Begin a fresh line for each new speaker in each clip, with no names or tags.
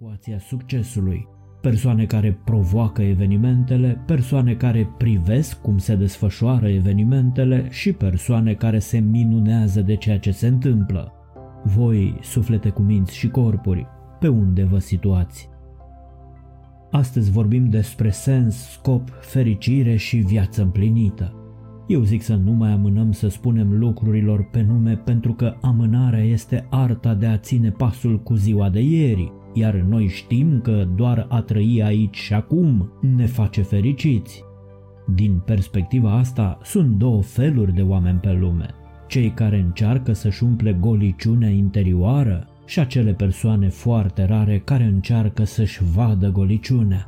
ecuația succesului. Persoane care provoacă evenimentele, persoane care privesc cum se desfășoară evenimentele și persoane care se minunează de ceea ce se întâmplă. Voi, suflete cu minți și corpuri, pe unde vă situați? Astăzi vorbim despre sens, scop, fericire și viață împlinită. Eu zic să nu mai amânăm să spunem lucrurilor pe nume pentru că amânarea este arta de a ține pasul cu ziua de ieri, iar noi știm că doar a trăi aici și acum ne face fericiți. Din perspectiva asta, sunt două feluri de oameni pe lume. Cei care încearcă să-și umple goliciunea interioară și acele persoane foarte rare care încearcă să-și vadă goliciunea.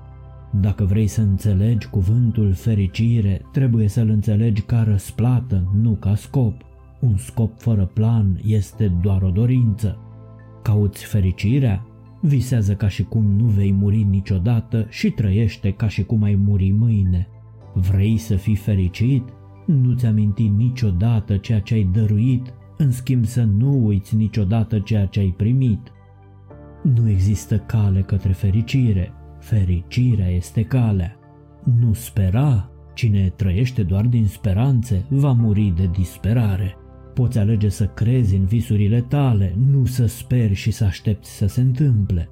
Dacă vrei să înțelegi cuvântul fericire, trebuie să-l înțelegi ca răsplată, nu ca scop. Un scop fără plan este doar o dorință. Cauți fericirea? Visează ca și cum nu vei muri niciodată și trăiește ca și cum ai muri mâine. Vrei să fii fericit? Nu-ți aminti niciodată ceea ce ai dăruit, în schimb să nu uiți niciodată ceea ce ai primit. Nu există cale către fericire, fericirea este calea. Nu spera, cine trăiește doar din speranțe va muri de disperare. Poți alege să crezi în visurile tale, nu să speri și să aștepți să se întâmple.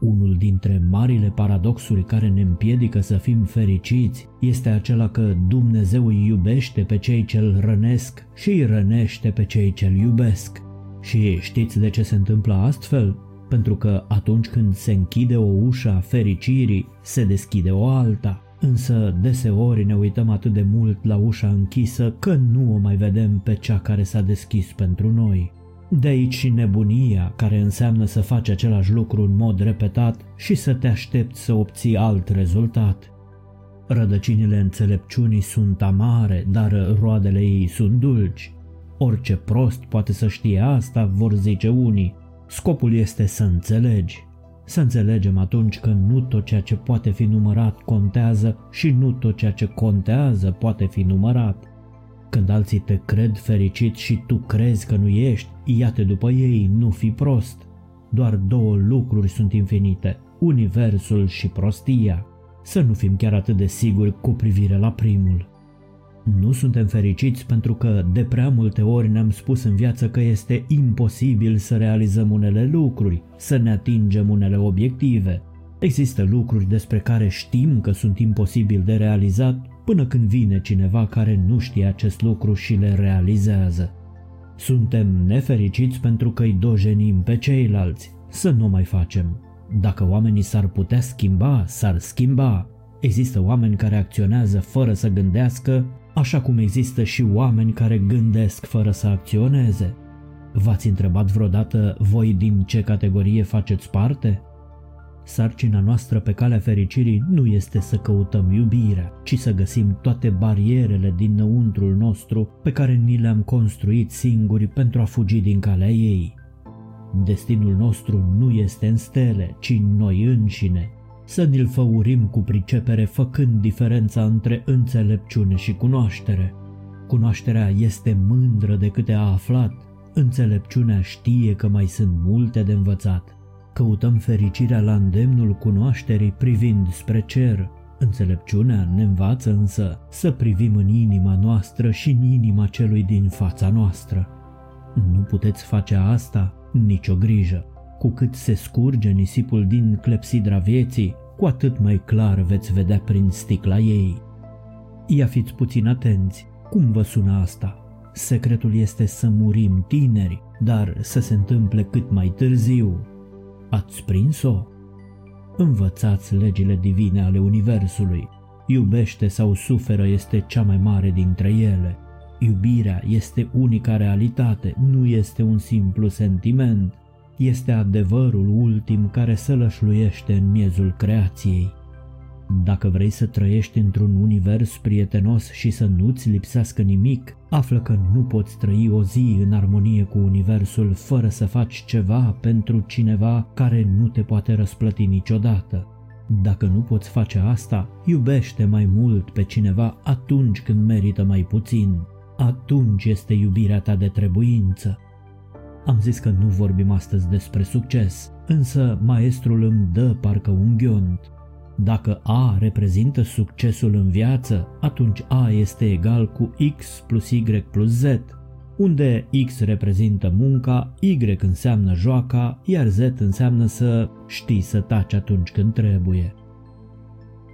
Unul dintre marile paradoxuri care ne împiedică să fim fericiți este acela că Dumnezeu îi iubește pe cei ce îl rănesc și îi rănește pe cei ce îl iubesc. Și știți de ce se întâmplă astfel? Pentru că atunci când se închide o ușă a fericirii, se deschide o alta. Însă deseori ne uităm atât de mult la ușa închisă că nu o mai vedem pe cea care s-a deschis pentru noi. De aici și nebunia, care înseamnă să faci același lucru în mod repetat și să te aștepți să obții alt rezultat. Rădăcinile înțelepciunii sunt amare, dar roadele ei sunt dulci. Orice prost poate să știe asta, vor zice unii. Scopul este să înțelegi. Să înțelegem atunci că nu tot ceea ce poate fi numărat contează și nu tot ceea ce contează poate fi numărat. Când alții te cred fericit și tu crezi că nu ești, ia-te după ei, nu fi prost. Doar două lucruri sunt infinite, universul și prostia. Să nu fim chiar atât de siguri cu privire la primul. Nu suntem fericiți pentru că de prea multe ori ne-am spus în viață că este imposibil să realizăm unele lucruri, să ne atingem unele obiective. Există lucruri despre care știm că sunt imposibil de realizat până când vine cineva care nu știe acest lucru și le realizează. Suntem nefericiți pentru că îi dojenim pe ceilalți, să nu mai facem. Dacă oamenii s-ar putea schimba, s-ar schimba. Există oameni care acționează fără să gândească, așa cum există și oameni care gândesc fără să acționeze. V-ați întrebat vreodată voi din ce categorie faceți parte? Sarcina noastră pe calea fericirii nu este să căutăm iubirea, ci să găsim toate barierele dinăuntrul nostru pe care ni le-am construit singuri pentru a fugi din calea ei. Destinul nostru nu este în stele, ci în noi înșine. Să ni-l făurim cu pricepere făcând diferența între înțelepciune și cunoaștere. Cunoașterea este mândră de câte a aflat, înțelepciunea știe că mai sunt multe de învățat. Căutăm fericirea la îndemnul cunoașterii privind spre cer. Înțelepciunea ne învață însă să privim în inima noastră și în inima celui din fața noastră. Nu puteți face asta, nicio grijă. Cu cât se scurge nisipul din clepsidra vieții, cu atât mai clar veți vedea prin sticla ei. Ia fiți puțin atenți, cum vă sună asta? Secretul este să murim tineri, dar să se întâmple cât mai târziu, Ați prins-o? Învățați legile divine ale Universului. Iubește sau suferă este cea mai mare dintre ele. Iubirea este unica realitate, nu este un simplu sentiment. Este adevărul ultim care sălășluiește în miezul creației. Dacă vrei să trăiești într-un univers prietenos și să nu-ți lipsească nimic, află că nu poți trăi o zi în armonie cu universul fără să faci ceva pentru cineva care nu te poate răsplăti niciodată. Dacă nu poți face asta, iubește mai mult pe cineva atunci când merită mai puțin. Atunci este iubirea ta de trebuință. Am zis că nu vorbim astăzi despre succes, însă maestrul îmi dă parcă un ghiont. Dacă A reprezintă succesul în viață, atunci A este egal cu X plus Y plus Z, unde X reprezintă munca, Y înseamnă joaca, iar Z înseamnă să știi să taci atunci când trebuie.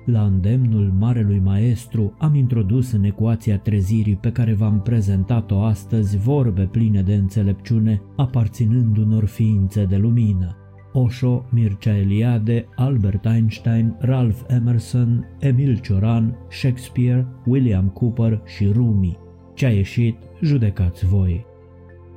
La îndemnul Marelui Maestru am introdus în ecuația trezirii pe care v-am prezentat-o astăzi vorbe pline de înțelepciune aparținând unor ființe de lumină. Osho, Mircea Eliade, Albert Einstein, Ralph Emerson, Emil Cioran, Shakespeare, William Cooper și Rumi. Ce a ieșit, judecați voi.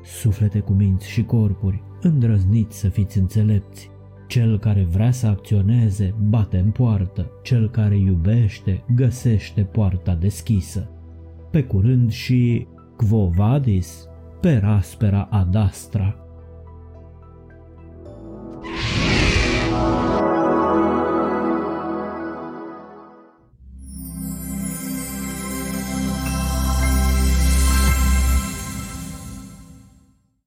Suflete cu minți și corpuri, îndrăzniți să fiți înțelepți. Cel care vrea să acționeze bate în poartă, cel care iubește găsește poarta deschisă. Pe curând și Quo vadis? Per aspera ad astra.